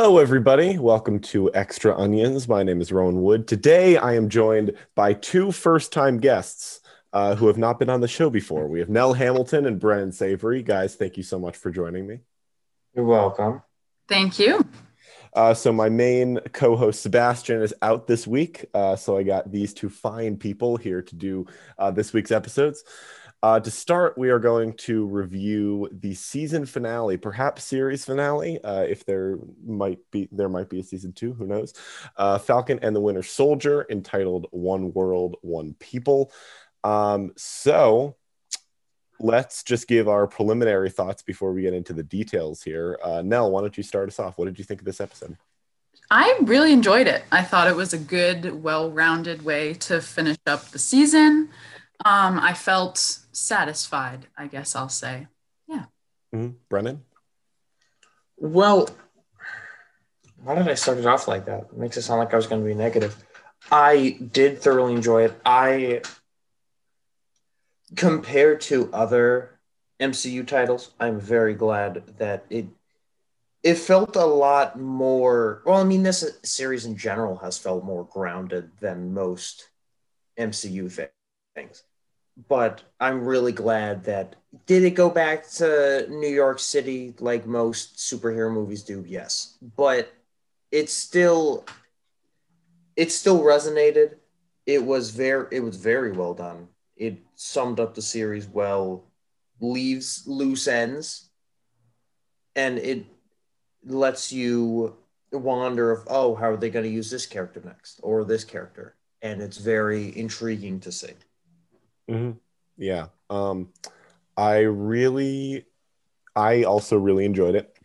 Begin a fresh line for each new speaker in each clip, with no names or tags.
Hello, everybody. Welcome to Extra Onions. My name is Rowan Wood. Today, I am joined by two first time guests uh, who have not been on the show before. We have Nell Hamilton and Brennan Savory. Guys, thank you so much for joining me.
You're welcome.
Thank you.
Uh, so, my main co host Sebastian is out this week. Uh, so, I got these two fine people here to do uh, this week's episodes. Uh, to start, we are going to review the season finale, perhaps series finale, uh, if there might be there might be a season two, who knows? Uh, Falcon and the Winter Soldier, entitled "One World, One People." Um, so, let's just give our preliminary thoughts before we get into the details here. Uh, Nell, why don't you start us off? What did you think of this episode?
I really enjoyed it. I thought it was a good, well-rounded way to finish up the season. Um, I felt satisfied, I guess I'll say. Yeah.
Mm-hmm. Brennan?
Well, why did I start it off like that? It makes it sound like I was going to be negative. I did thoroughly enjoy it. I, compared to other MCU titles, I'm very glad that it it felt a lot more. Well, I mean, this series in general has felt more grounded than most MCU things but I'm really glad that did it go back to New York City like most superhero movies do? Yes, but it still it still resonated. It was very it was very well done. It summed up the series well, leaves loose ends, and it lets you wonder of oh how are they going to use this character next or this character, and it's very intriguing to see.
Mm-hmm. Yeah. Um, I really, I also really enjoyed it.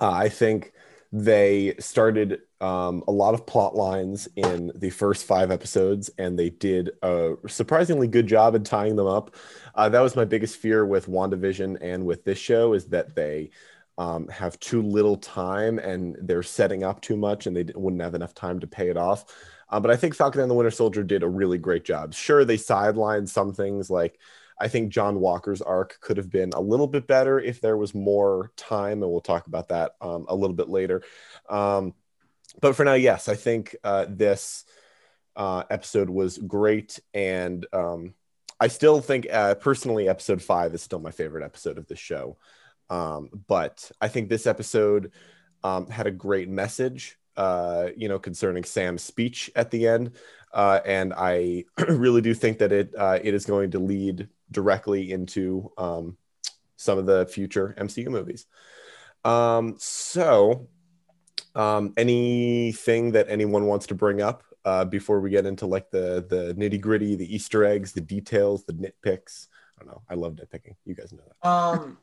Uh, I think they started um, a lot of plot lines in the first five episodes, and they did a surprisingly good job at tying them up. Uh, that was my biggest fear with WandaVision and with this show is that they um, have too little time and they're setting up too much, and they wouldn't have enough time to pay it off. Uh, but I think Falcon and the Winter Soldier did a really great job. Sure, they sidelined some things like I think John Walker's arc could have been a little bit better if there was more time, and we'll talk about that um, a little bit later. Um, but for now, yes, I think uh, this uh, episode was great, and um, I still think uh, personally, episode five is still my favorite episode of the show. Um, but I think this episode um, had a great message uh, you know, concerning Sam's speech at the end. Uh, and I really do think that it uh, it is going to lead directly into um, some of the future MCU movies. Um, so, um, anything that anyone wants to bring up uh, before we get into like the the nitty gritty, the Easter eggs, the details, the nitpicks? I don't know. I love nitpicking. You guys know that.
Um,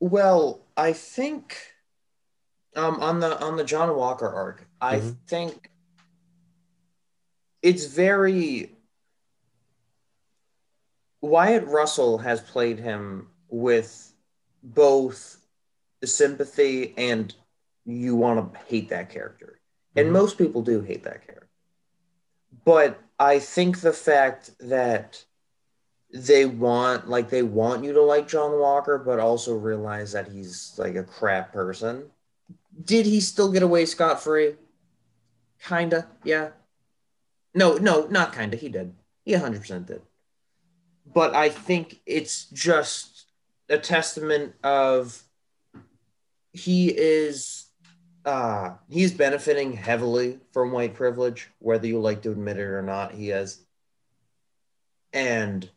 well, I think um, on the on the John Walker arc, I mm-hmm. think it's very Wyatt Russell has played him with both sympathy and you want to hate that character. And mm-hmm. most people do hate that character. But I think the fact that they want like they want you to like John Walker, but also realize that he's like a crap person did he still get away scot free? Kinda, yeah. No, no, not kinda. He did. He 100% did. But I think it's just a testament of he is uh he's benefiting heavily from white privilege, whether you like to admit it or not, he is. And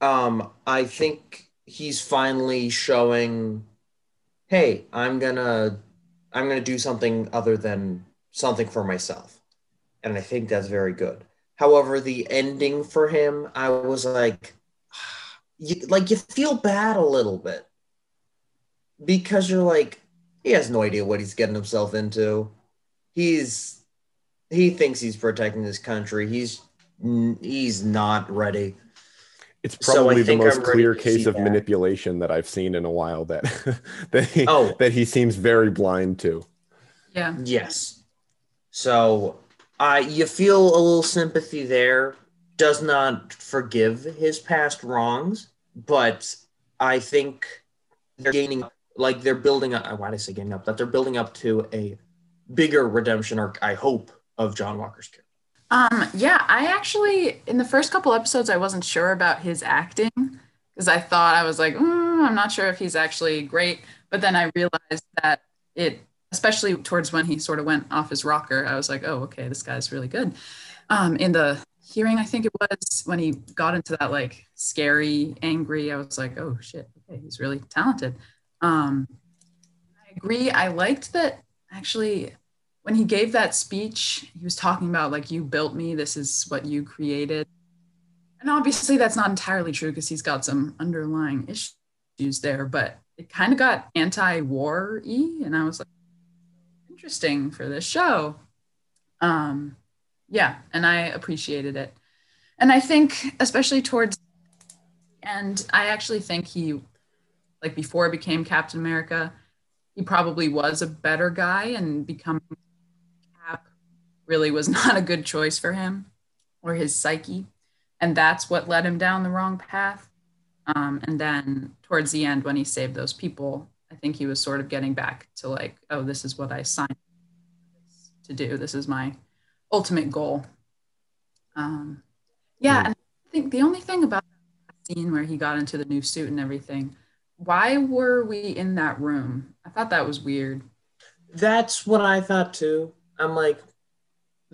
um I think he's finally showing hey, I'm gonna I'm gonna do something other than something for myself. And I think that's very good. However, the ending for him, I was like, you, like you feel bad a little bit because you're like, he has no idea what he's getting himself into. He's he thinks he's protecting his country. He's he's not ready.
It's probably so the most clear case of that. manipulation that I've seen in a while that that he, oh. that he seems very blind to.
Yeah.
Yes. So I uh, you feel a little sympathy there. Does not forgive his past wrongs, but I think they're gaining like they're building up why did i say gaining up that they're building up to a bigger redemption arc i hope of john walker's character
Um, yeah, I actually in the first couple episodes I wasn't sure about his acting because I thought I was like, mm, I'm not sure if he's actually great. But then I realized that it, especially towards when he sort of went off his rocker, I was like, oh, okay, this guy's really good. Um, in the hearing, I think it was when he got into that like scary, angry. I was like, oh shit, okay, he's really talented. Um, I agree. I liked that actually when he gave that speech, he was talking about like you built me, this is what you created. And obviously that's not entirely true because he's got some underlying issues there, but it kind of got anti-war-y and I was like interesting for this show. Um yeah, and I appreciated it. And I think especially towards and I actually think he like before he became Captain America, he probably was a better guy and becoming really was not a good choice for him or his psyche. And that's what led him down the wrong path. Um, and then towards the end, when he saved those people, I think he was sort of getting back to like, oh, this is what I signed to do. This is my ultimate goal. Um, yeah, and I think the only thing about that scene where he got into the new suit and everything, why were we in that room? I thought that was weird.
That's what I thought too. I'm like,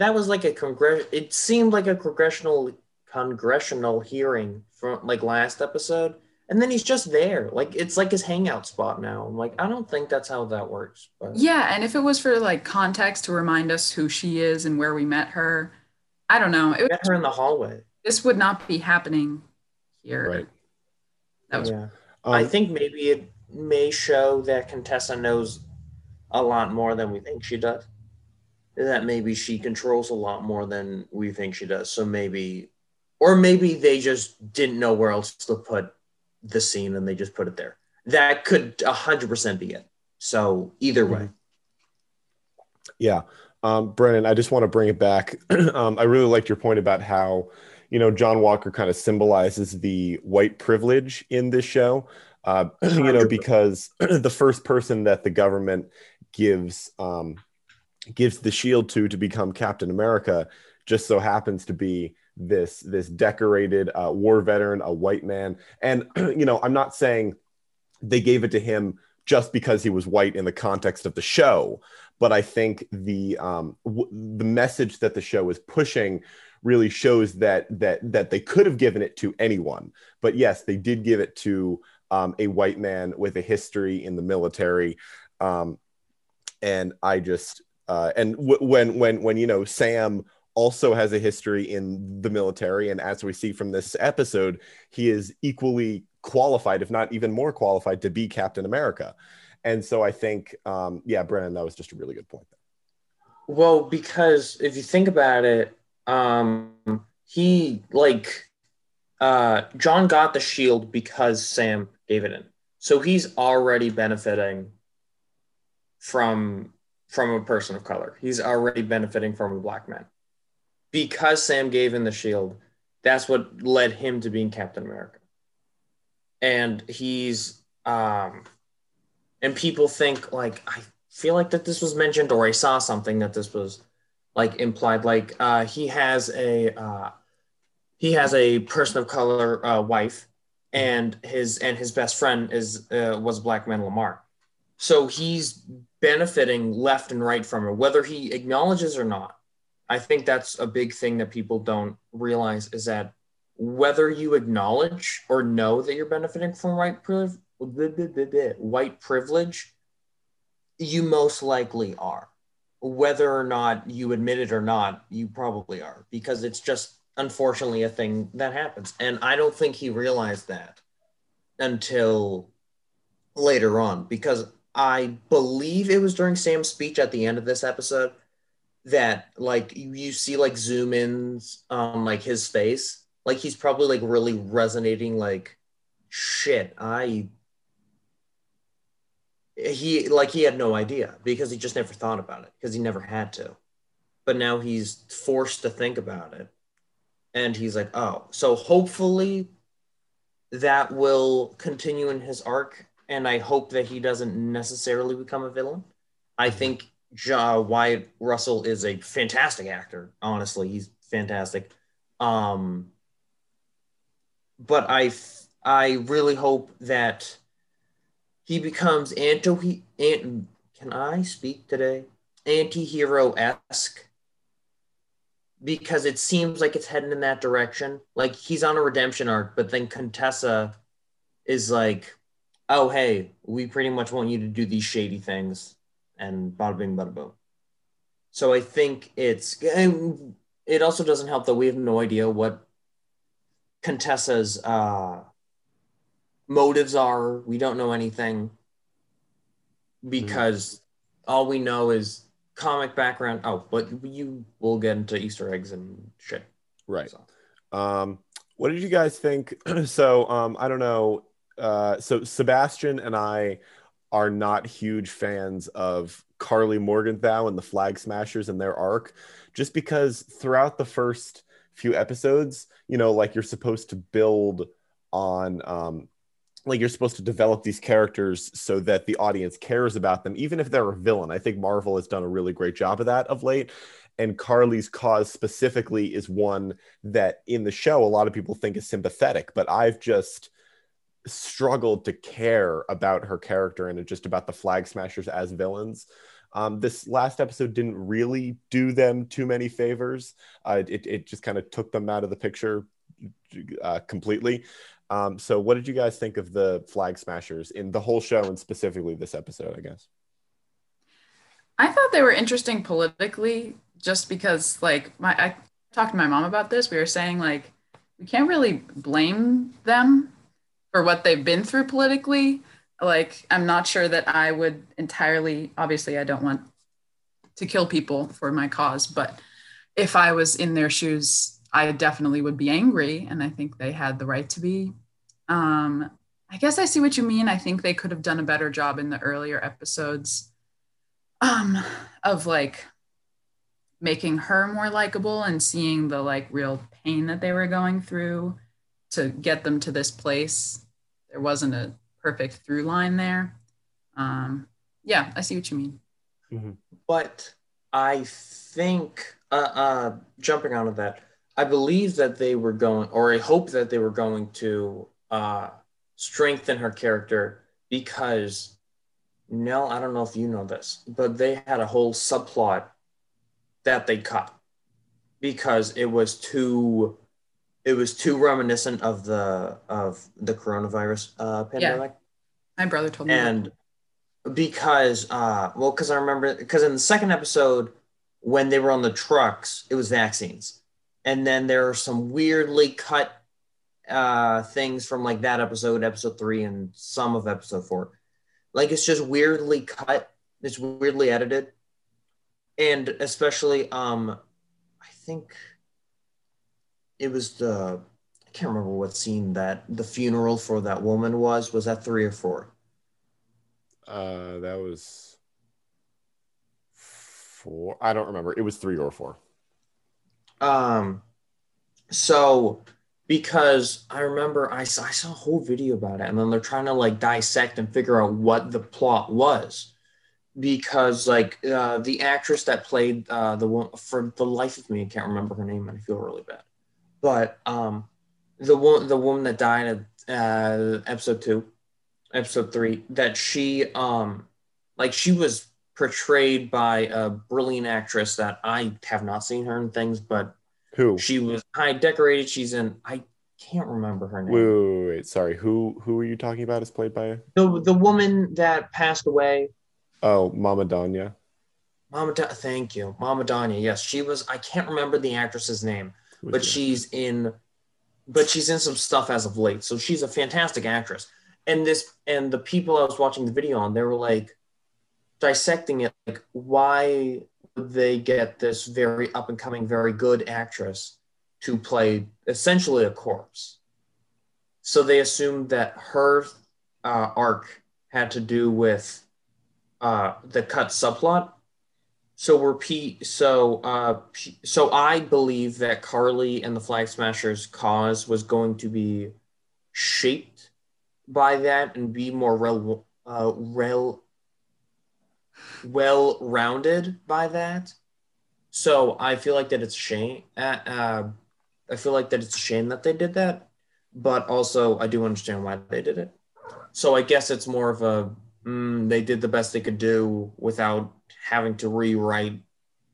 that was like a congress. It seemed like a congressional congressional hearing from like last episode, and then he's just there. Like it's like his hangout spot now. I'm like, I don't think that's how that works. But
Yeah, and if it was for like context to remind us who she is and where we met her, I don't know. It,
met her in the hallway.
this would not be happening here.
Right.
That was
yeah.
Um,
I think maybe it may show that Contessa knows a lot more than we think she does. That maybe she controls a lot more than we think she does. So maybe, or maybe they just didn't know where else to put the scene and they just put it there. That could 100% be it. So either way.
Yeah. Um, Brennan, I just want to bring it back. um, I really liked your point about how, you know, John Walker kind of symbolizes the white privilege in this show. Uh, you know, because the first person that the government gives um, gives the shield to to become Captain America just so happens to be this this decorated uh, war veteran, a white man. And you know, I'm not saying they gave it to him just because he was white in the context of the show, but I think the um, w- the message that the show is pushing really shows that that that they could have given it to anyone, but yes, they did give it to um, a white man with a history in the military, um, and I just uh, and w- when when when you know Sam also has a history in the military, and as we see from this episode, he is equally qualified, if not even more qualified, to be Captain America. And so I think, um, yeah, Brennan, that was just a really good point. There.
Well, because if you think about it, um, he like uh, John got the shield because Sam gave it in, so he's already benefiting from from a person of color. He's already benefiting from a black man because Sam gave him the shield. That's what led him to being Captain America, and he's um, and people think like I feel like that this was mentioned or I saw something that this was like implied like uh, he has a uh, he has a person of color uh, wife and his and his best friend is uh, was black man Lamar so he's benefiting left and right from it whether he acknowledges or not I think that's a big thing that people don't realize is that whether you acknowledge or know that you're benefiting from white privilege white privilege you most likely are whether or not you admit it or not, you probably are because it's just unfortunately a thing that happens. And I don't think he realized that until later on because I believe it was during Sam's speech at the end of this episode that like you, see like zoom ins on like his face. Like he's probably like really resonating like shit i he like he had no idea because he just never thought about it because he never had to. But now he's forced to think about it. And he's like oh so hopefully that will continue in his arc and I hope that he doesn't necessarily become a villain. I think Ja Wyatt Russell is a fantastic actor. Honestly, he's fantastic. Um, but I f- I really hope that he becomes anti ant. Can I speak today? Anti-hero esque because it seems like it's heading in that direction. Like he's on a redemption arc, but then Contessa is like, "Oh, hey, we pretty much want you to do these shady things," and bada bing, bada boom. So I think it's. and It also doesn't help that we have no idea what Contessa's uh, motives are. We don't know anything because all we know is comic background. Oh, but you will get into Easter eggs and shit.
Right.
So.
Um, what did you guys think? so um, I don't know. Uh, so Sebastian and I are not huge fans of Karli Morgenthau and the Flag Smashers and their arc, just because throughout the first few episodes, you know, like you're supposed to build on um, like you're supposed to develop these characters so that the audience cares about them even if they're a villain. I think marvel has done a really great job of that of late. And karli's cause specifically is one that in the show a lot of people think is sympathetic but i've just struggled to care about her character and just about the flag smashers as villains um, this last episode didn't really do them too many favors uh, it, it just kind of took them out of the picture uh, completely um, so, what did you guys think of the Flag Smashers in the whole show and specifically this episode? I guess.
I thought they were interesting politically, just because like my I talked to my mom about this. We were saying like we can't really blame them for what they've been through politically. Like I'm not sure that I would entirely. Obviously, I don't want to kill people for my cause, but if I was in their shoes, I definitely would be angry, and I think they had the right to be um, I guess I see what you mean. I think they could have done a better job in the earlier episodes um, of like making her more likable and seeing the like real pain that they were going through to get them to this place. There wasn't a perfect through line there. Um, yeah, I see what you mean.
Mm-hmm. But I think, uh, uh, jumping out of that, I believe that they were going, or I hope that they were going to uh, strengthen her character because Nell, I don't know if you know this, but they had a whole subplot that they cut because it was too it was too reminiscent of the of the coronavirus uh, pandemic.
Yeah. My brother told me.
And that. because uh well, because I remember because in the second episode when they were on the trucks, it was vaccines. And then there are some weirdly cut uh, things from like that episode, episode three, and some of episode four. Like it's just weirdly cut. It's weirdly edited, and especially um, I think it was the I can't remember what scene that the funeral for that woman was. Was that three or four?
Uh, that was four. I don't remember. It was three or four.
Um, so because I remember I saw, I saw a whole video about it, and then they're trying to like dissect and figure out what the plot was, because like uh, the actress that played uh, the one for the life of me, I can't remember her name, and I feel really bad, but um, the one the woman that died at uh, episode two, episode three, that she um, like she was portrayed by a brilliant actress that I have not seen her in things, but
who?
She was high decorated. She's in. I can't remember her name.
Wait, wait, wait, Sorry. Who who are you talking about? Is played by
the the woman that passed away.
Oh, Mama Donya.
Mama, da- thank you, Mama Donya. Yes, she was. I can't remember the actress's name, But she's in. But she's in some stuff as of late, so she's a fantastic actress. And this and the people I was watching the video on, they were like dissecting it, like why would they get this very up and coming, very good actress to play essentially a corpse. So they assumed that her uh, arc had to do with uh, the cut subplot. So we're. So uh, so I believe that Karli and the Flag Smashers' cause was going to be shaped by that and be more rel, uh, rel, well rounded by that. So I feel like that it's shame. Uh, uh, I feel like that it's a shame that they did that, but also I do understand why they did it. So I guess it's more of a mm, they did the best they could do without having to rewrite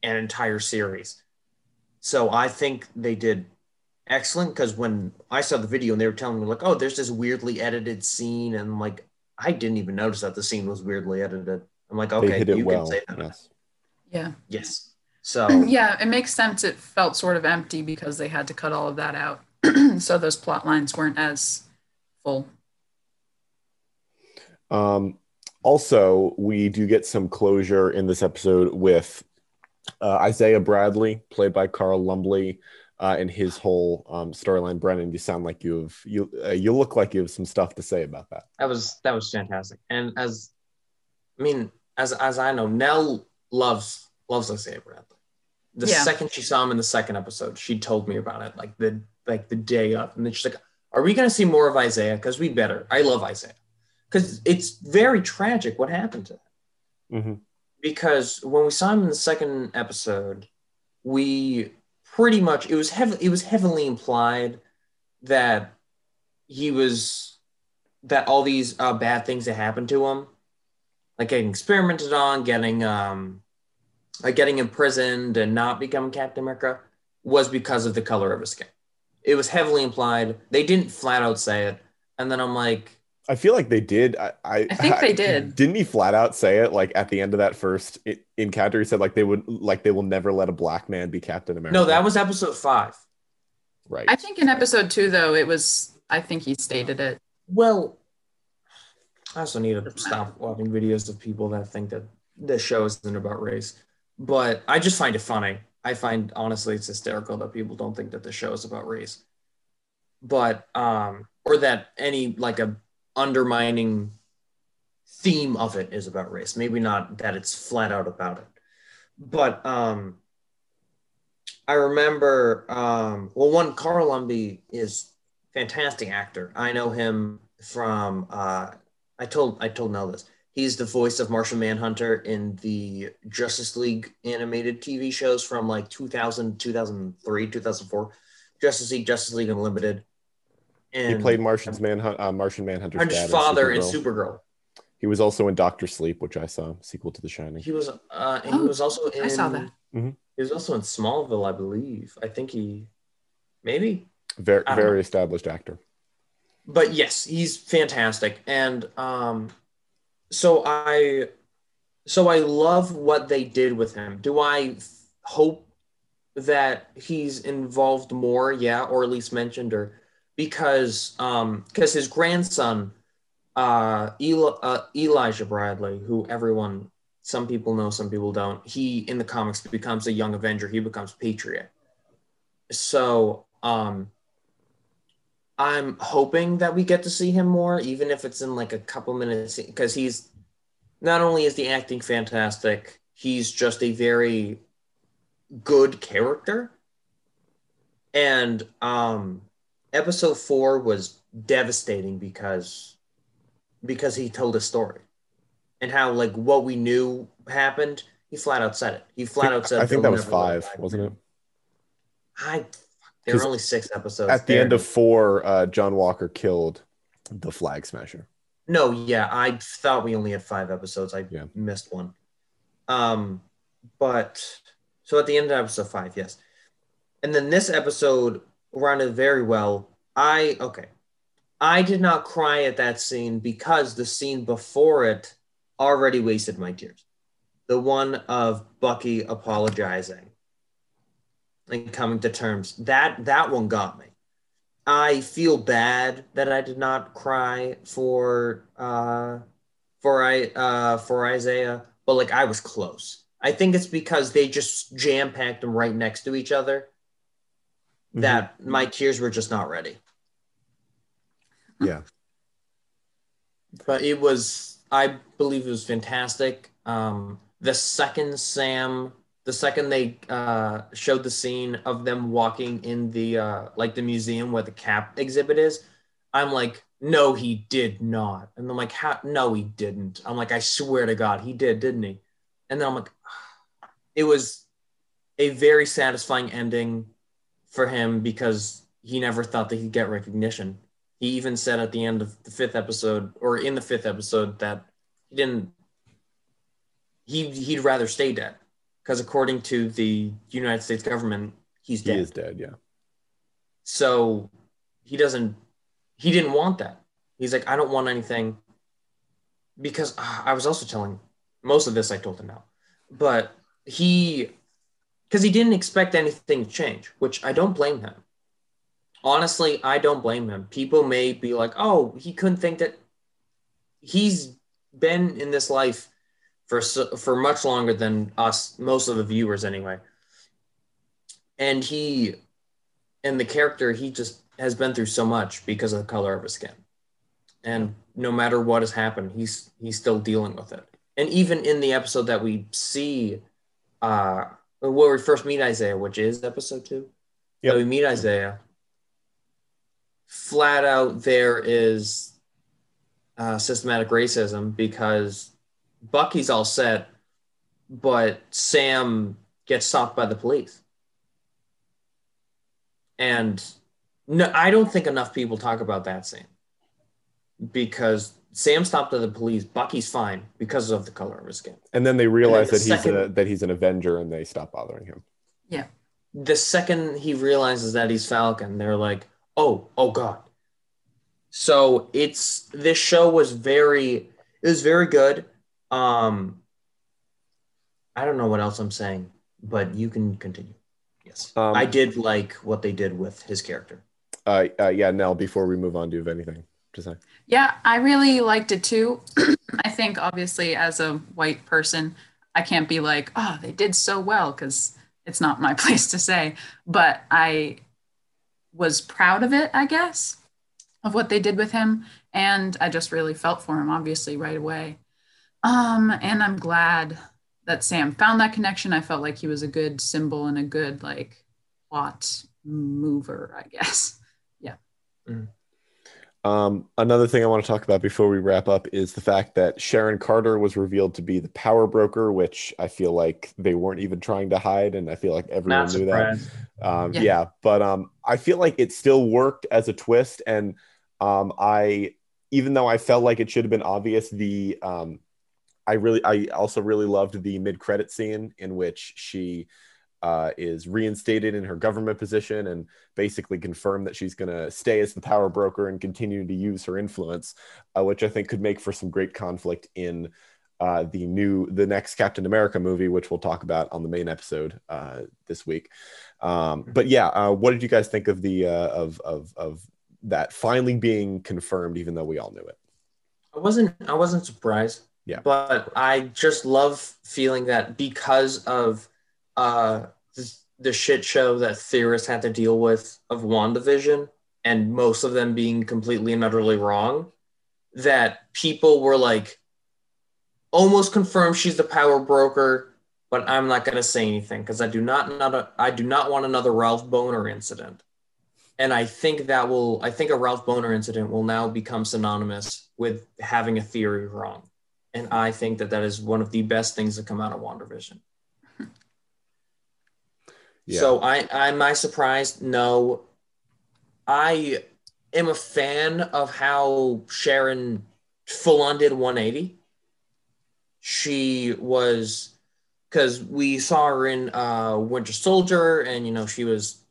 an entire series. So I think they did excellent because when I saw the video and they were telling me like, oh, there's this weirdly edited scene, and like, I didn't even notice that the scene was weirdly edited. I'm like,
They
okay,
hit it
you
well.
can say that.
Yes.
Yeah.
Yes. So
Yeah, it makes sense. It felt sort of empty because they had to cut all of that out. so those plot lines weren't as full.
Um, also, we do get some closure in this episode with uh, Isaiah Bradley, played by Carl Lumbly, uh, and his whole um, storyline. Brennan, you sound like you have you uh, you look like you have some stuff to say about that.
that was that was fantastic. And as I mean, as as I know, Nell loves loves Isaiah Bradley. The
Yeah.
second she saw him in the second episode, she told me about it like the like the day up, and then she's like, "Are we gonna see more of Isaiah? Because we better. I love Isaiah because it's very tragic what happened to him.
Mm-hmm.
because when we saw him in the second episode, we pretty much it was heavy it was heavily implied that he was that all these uh, bad things that happened to him, like getting experimented on, getting um, like getting imprisoned and not becoming Captain America, was because of the color of his skin. It was heavily implied. They didn't flat out say it, and then I'm like,
I feel like they did. I, I,
I think they did.
Didn't he flat out say it like at the end of that first encounter? He said like they would like they will never let a black man be Captain America.
no, that was episode five.
right.
I think in episode two, though, it was, I think he stated it.
Well, I also need to stop watching videos of people that think that this show isn't about race. But I just find it funny. I find honestly it's hysterical that people don't think that the show is about race. But um or that any like a undermining theme of it is about race. Maybe not that it's flat out about it. But um I remember um well one Carl Lumbly is fantastic actor. I know him from uh I told I told Nell this. He's the voice of Martian Manhunter in the Justice League animated TV shows from like 2000, 2003, 2004. Justice League, Justice League Unlimited.
He played Martian's Manhunt, uh, Martian Manhunter's
Hunter's
dad
father in
Supergirl.
Supergirl.
He was also in Doctor Sleep, which I saw, sequel to The Shining.
He was uh and he
Oh,
was also in
I saw that.
Mhm.
He was also in Smallville, I believe. I think he maybe
Very, very
know.
established actor.
but yes, he's fantastic. And um, so I, so I love what they did with him. Do I f- hope that he's involved more? Yeah, or at least mentioned, or because um, because his grandson, uh, Eli, uh, Elijah Bradley, who everyone, some people know, some people don't. He in the comics becomes a young Avenger. He becomes Patriot. So um I'm hoping that we get to see him more, even if it's in like a couple minutes, because he's not only is the acting fantastic, he's just a very good character. And um, episode four was devastating because because he told a story and how like what we knew happened. He flat out said it. He flat out said.
I think that was five, wasn't it?
I. There were only six episodes.
At the
There-
end of four, uh, John Walker killed the Flag Smasher.
No, yeah, I thought we only had five episodes. I
Yeah.
missed one. Um, but so at the end of episode five, yes. And then this episode rounded very well. I okay. I did not cry at that scene because the scene before it already wasted my tears. The one of Bucky apologizing and coming to terms. That that one got me. I feel bad that I did not cry for uh for I uh for Isaiah, but like I was close. I think it's because they just jam packed them right next to each other that my tears were just not ready.
Yeah.
But it was I believe it was fantastic. Um the second Sam the second they uh, showed the scene of them walking in the uh, like the museum where the cap exhibit is, I'm like, no, he did not. And I'm like, how? No, he didn't. I'm like, I swear to God, he did, didn't he? And then I'm like, it was a very satisfying ending for him because he never thought that he'd get recognition. He even said at the end of the fifth episode, or in the fifth episode, that he didn't. He he'd rather stay dead because according to the United States government, he's dead.
He is dead. Yeah.
So he doesn't, he didn't want that. He's like, I don't want anything because ah, I was also telling most of this I told him now, but he, because he didn't expect anything to change, which I don't blame him. Honestly, I don't blame him. People may be like, oh, he couldn't think that he's been in this life for for much longer than us, most of the viewers anyway. And he and the character he just has been through so much because of the color of his skin and no matter what has happened he's he's still dealing with it and even in the episode that we see uh where we first meet isaiah which is episode two? That we meet isaiah. Flat out there is uh, systematic racism because bucky's all set but sam gets stopped by the police. And no, I don't think enough people talk about that scene because Sam stopped at the police. Bucky's fine because of the color of his skin.
And then they realize
the
that he's a, that he's an Avenger, and they stop bothering him. Yeah.
The second he realizes that he's Falcon, they're like, "Oh, oh God!" So it's this show was very, it was very good. Um, I don't know what else I'm saying, but you can continue. Yes,
Um,
I did like what they did with his character.
Uh, uh, yeah, Nell. Before we move on, do you have anything to say?
Yeah, I really liked it too. I think obviously as a white person, I can't be like, oh, they did so well because it's not my place to say. But I was proud of it, I guess, of what they did with him. And I just really felt for him, obviously, right away. Um, and I'm glad that Sam found that connection. I felt like he was a good symbol and a good like plot mover, I guess.
Um, another thing I want to talk about before we wrap up is the fact that Sharon Carter was revealed to be the power broker, which I feel like they weren't even trying to hide, and I feel like everyone
Not
knew that. Um, yeah.
Yeah.
but um, I feel like it still worked as a twist, and um, I, even though I felt like it should have been obvious, the um, I really, I also really loved the mid-credit scene in which she uh, is reinstated in her government position and basically confirmed that she's going to stay as the power broker and continue to use her influence, uh, which I think could make for some great conflict in uh, the new, the next Captain America movie, which we'll talk about on the main episode uh, this week. Um, but yeah, uh, what did you guys think of the uh, of of of that finally being confirmed, even though we all knew it?
I wasn't I wasn't surprised.
Yeah.
But I just love feeling that because of uh the, shit show that theorists had to deal with of WandaVision and most of them being completely and utterly wrong, that people were like almost confirmed she's the power broker, but I'm not gonna say anything because I do not another I do not want another Ralph Bohner incident. And I think that will I think a Ralph Bohner incident will now become synonymous with having a theory wrong. And I think that that is one of the best things to come out of WandaVision.
Yeah.
So I I am I surprised? No. I am a fan of how Sharon full on did 180. She was because we saw her in uh, Winter Soldier, and you know she was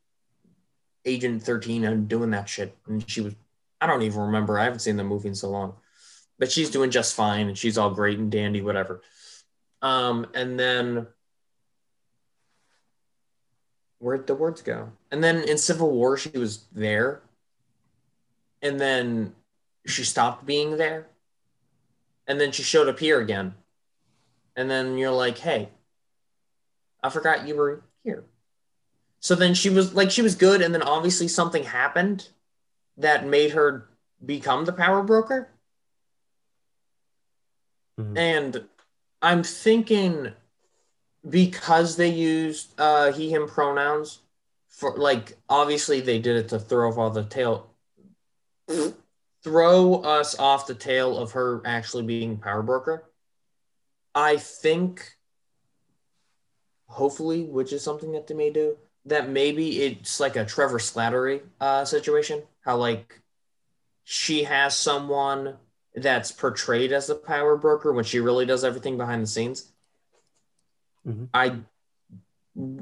Agent 13 and doing that shit, and she was I don't even remember. I haven't seen the movie in so long, but she's doing just fine, and she's all great and dandy, whatever. Um, and then where'd the words go? And then in Civil War, she was there. And then she stopped being there. And then she showed up here again. And then you're like, hey, I forgot you were here. So then she was like, she was good. And then obviously something happened that made her become the power broker.
Mhm.
And I'm thinking because they used uh, he him pronouns for like obviously they did it to throw off all the tail throw throw us off the tail of her actually being power broker. I think, hopefully, which is something that they may do, that maybe it's like a Trevor Slattery uh, situation. How like she has someone that's portrayed as the power broker when she really does everything behind the scenes.
Mhm.
I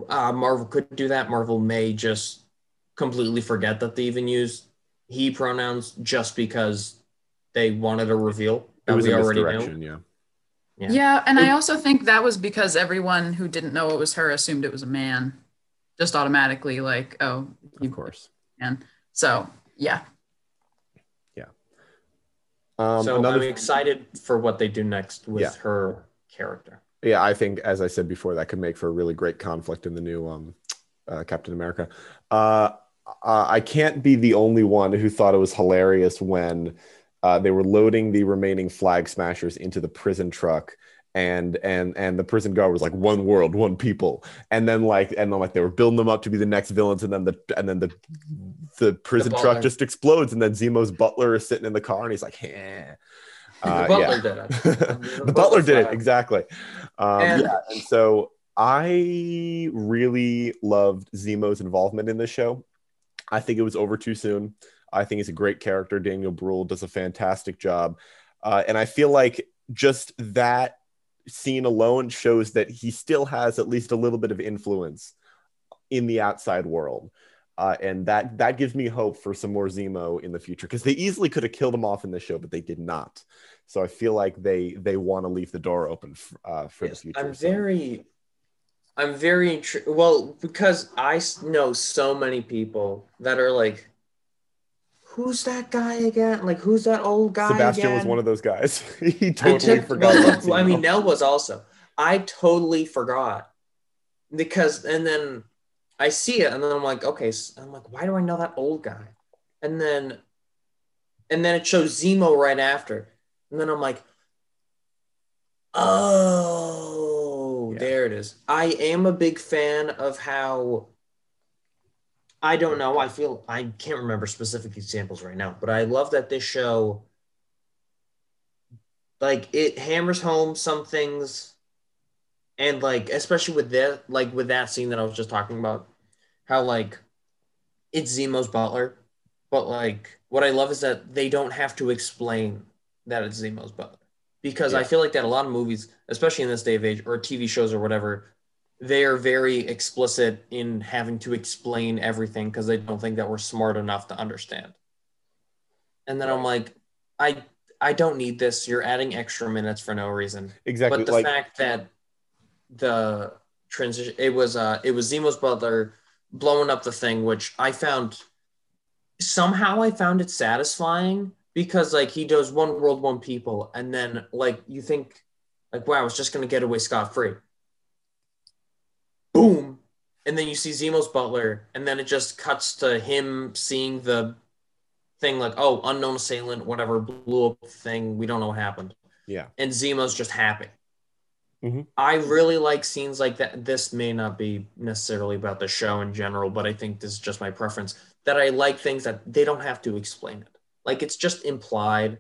uh, Marvel could do that. Marvel may just completely forget that they even use he pronouns just because they wanted a reveal
It
that
was
we
a
already knew.
yeah.
Yeah.
Yeah. and I also think that was because everyone who didn't know it was her assumed it was a man, just automatically like, oh,
Of course.
And So yeah.
yeah, Um,
so
another
I'm excited for what they do next with
Yeah.
her character.
Yeah, I think as I said before, that could make for a really great conflict in the new um, uh, Captain America. Uh, uh, I can't be the only one who thought it was hilarious when uh, they were loading the remaining flag smashers into the prison truck. And and and the prison guard was like one world, one people, and then like and then like they were building them up to be the next villains, and then the and then the the prison truck just explodes, and then Zemo's butler is sitting in the car, and he's like, "Heh." Uh,
the butler
yeah.
did it.
the butler did it exactly. Um,
And-
yeah, and so I really loved Zemo's involvement in this show. I think it was over too soon. I think he's a great character. Daniel Bruhl does a fantastic job, uh, and I feel like just that scene alone shows that he still has at least a little bit of influence in the outside world. Uh, and that that gives me hope for some more Zemo in the future because they easily could have killed him off in this show, but they did not. So I feel like they they want to leave the door open f- uh, for
Yes,
the future.
I'm
So-
very, I'm very intri- well because I know so many people that are like, "Who's that guy again? Like, who's that old guy?"
Sebastian
again?
was one of those guys. he
I
totally
took-
forgot.
well, I mean, Nell was also. I totally forgot because, and then I see it, and then I'm like, okay, I'm like, why do I know that old guy? And then, and then it shows Zemo right after, and then I'm like, oh,
Yeah.
there it is. I am a big fan of how. I don't know. I feel I can't remember specific examples right now, but I love that this show like it hammers home some things and like especially with that like with that scene that I was just talking about how like it's Zemo's butler but like what I love is that they don't have to explain that it's Zemo's butler because I feel like that a lot of movies especially in this day of age or TV shows or whatever they are very explicit in having to explain everything because they don't think that we're smart enough to understand and then I'm like I I don't need this. You're adding extra minutes for no reason.
exactly
But the
like
fact that the transition it was uh it was Zemo's butler blowing up the thing, which I found somehow I found it satisfying because like he does one world, one people, and then like you think like wow, it's just gonna get away scot free. Boom. And then you see Zemo's butler, and then it just cuts to him seeing the thing like, oh, unknown assailant, whatever, blew up the thing. We don't know what happened.
yeah
And Zemo's just happy.
Mhm.
I really like scenes like that. This may not be necessarily about the show in general, but I think this is just my preference that I like things that they don't have to explain it. Like it's just implied.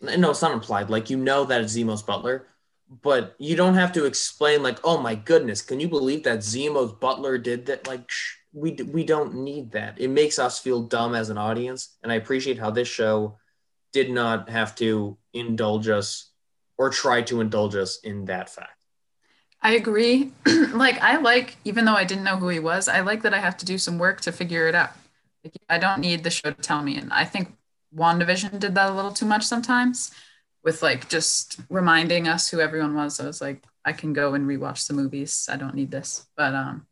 No, it's not implied. Like you know that it's Zemo's butler, but you don't have to explain like, oh my goodness, can you believe that Zemo's butler did that? Like shh, we we don't need that. It makes us feel dumb as an audience, and I appreciate how this show did not have to indulge us or try to indulge us in that fact.
I agree. like I like, even though I didn't know who he was, I like that I have to do some work to figure it out. Like, I don't need the show to tell me. And I think WandaVision did that a little too much sometimes with like just reminding us who everyone was. I was like, I can go and rewatch the movies. I don't need this. But um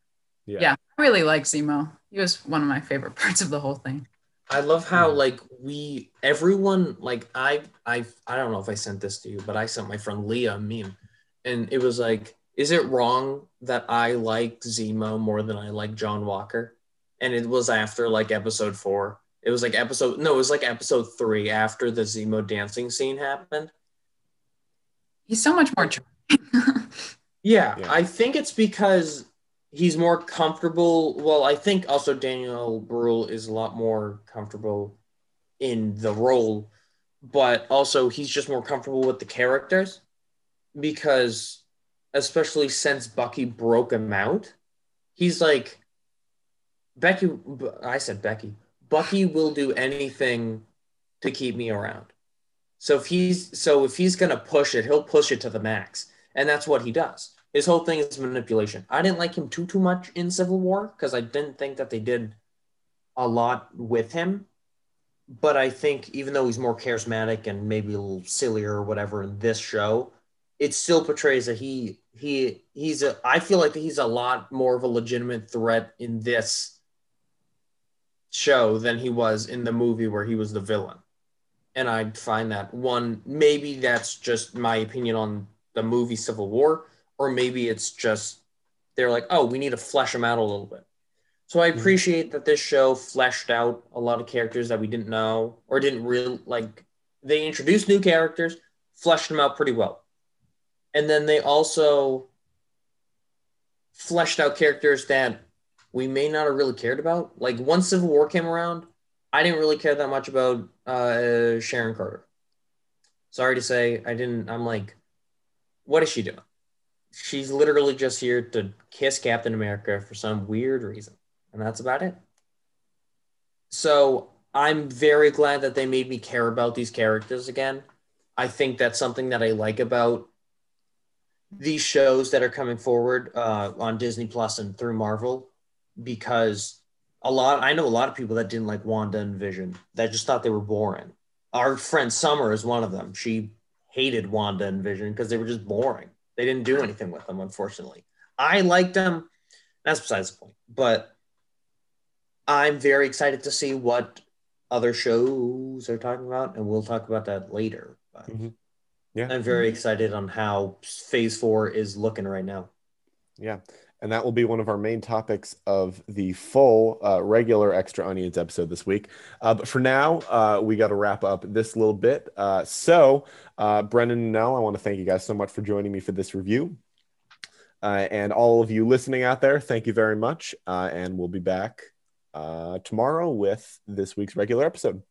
yeah,
yeah, I really like Zemo. He was one of my favorite parts of the whole thing.
I love how
Yeah.
like we everyone like I I I don't know if I sent this to you, but I sent my friend Leah a meme, and it was like, is it wrong that I like Zemo more than I like John Walker? And it was after like episode four. It was like episode no, it was like episode three after the Zemo dancing scene happened.
He's so much more charming.
Yeah,
Yeah.
I think it's because he's more comfortable. Well, I think also Daniel Bruhl is a lot more comfortable in the role, but also he's just more comfortable with the characters because, especially since Bucky broke him out, he's like, Becky, I said Becky, Bucky will do anything to keep me around. So if he's so if he's gonna push it, he'll push it to the max, and that's what he does. His whole thing is manipulation. I didn't like him too too much in Civil War because I didn't think that they did a lot with him. But I think even though he's more charismatic and maybe a little sillier or whatever in this show, it still portrays that he he he's a I feel like he's a lot more of a legitimate threat in this show than he was in the movie where he was the villain. And I find that one maybe that's just my opinion on the movie Civil War, or maybe it's just they're like, oh, we need to flesh them out a little bit. So I appreciate that this show fleshed out a lot of characters that we didn't know or didn't really like. They introduced new characters, fleshed them out pretty well. And then they also fleshed out characters that we may not have really cared about. Like once Civil War came around, I didn't really care that much about uh, Sharon Carter. Sorry to say, I didn't. I'm like, what is she doing? She's literally just here to kiss Captain America for some weird reason and that's about it. So I'm very glad that they made me care about these characters again. I think that's something that I like about these shows that are coming forward uh, on Disney Plus and through Marvel, because a lot I know a lot of people that didn't like Wanda and Vision that just thought they were boring. Our friend Summer is one of them. She hated Wanda and Vision because they were just boring. They didn't do anything with them, unfortunately. I liked them. That's besides the point. But I'm very excited to see what other shows are talking about, and we'll talk about that later. But
Mhm. Yeah.
I'm very excited on how Phase Four is looking right now.
Yeah. And that will be one of our main topics of the full uh, regular Extra Onions episode this week. Uh, but for now, uh, we got to wrap up this little bit. Uh, so, uh, Brendan and Nell, I want to thank you guys so much for joining me for this review. Uh, and all of you listening out there, thank you very much. And we'll be back tomorrow with this week's regular episode.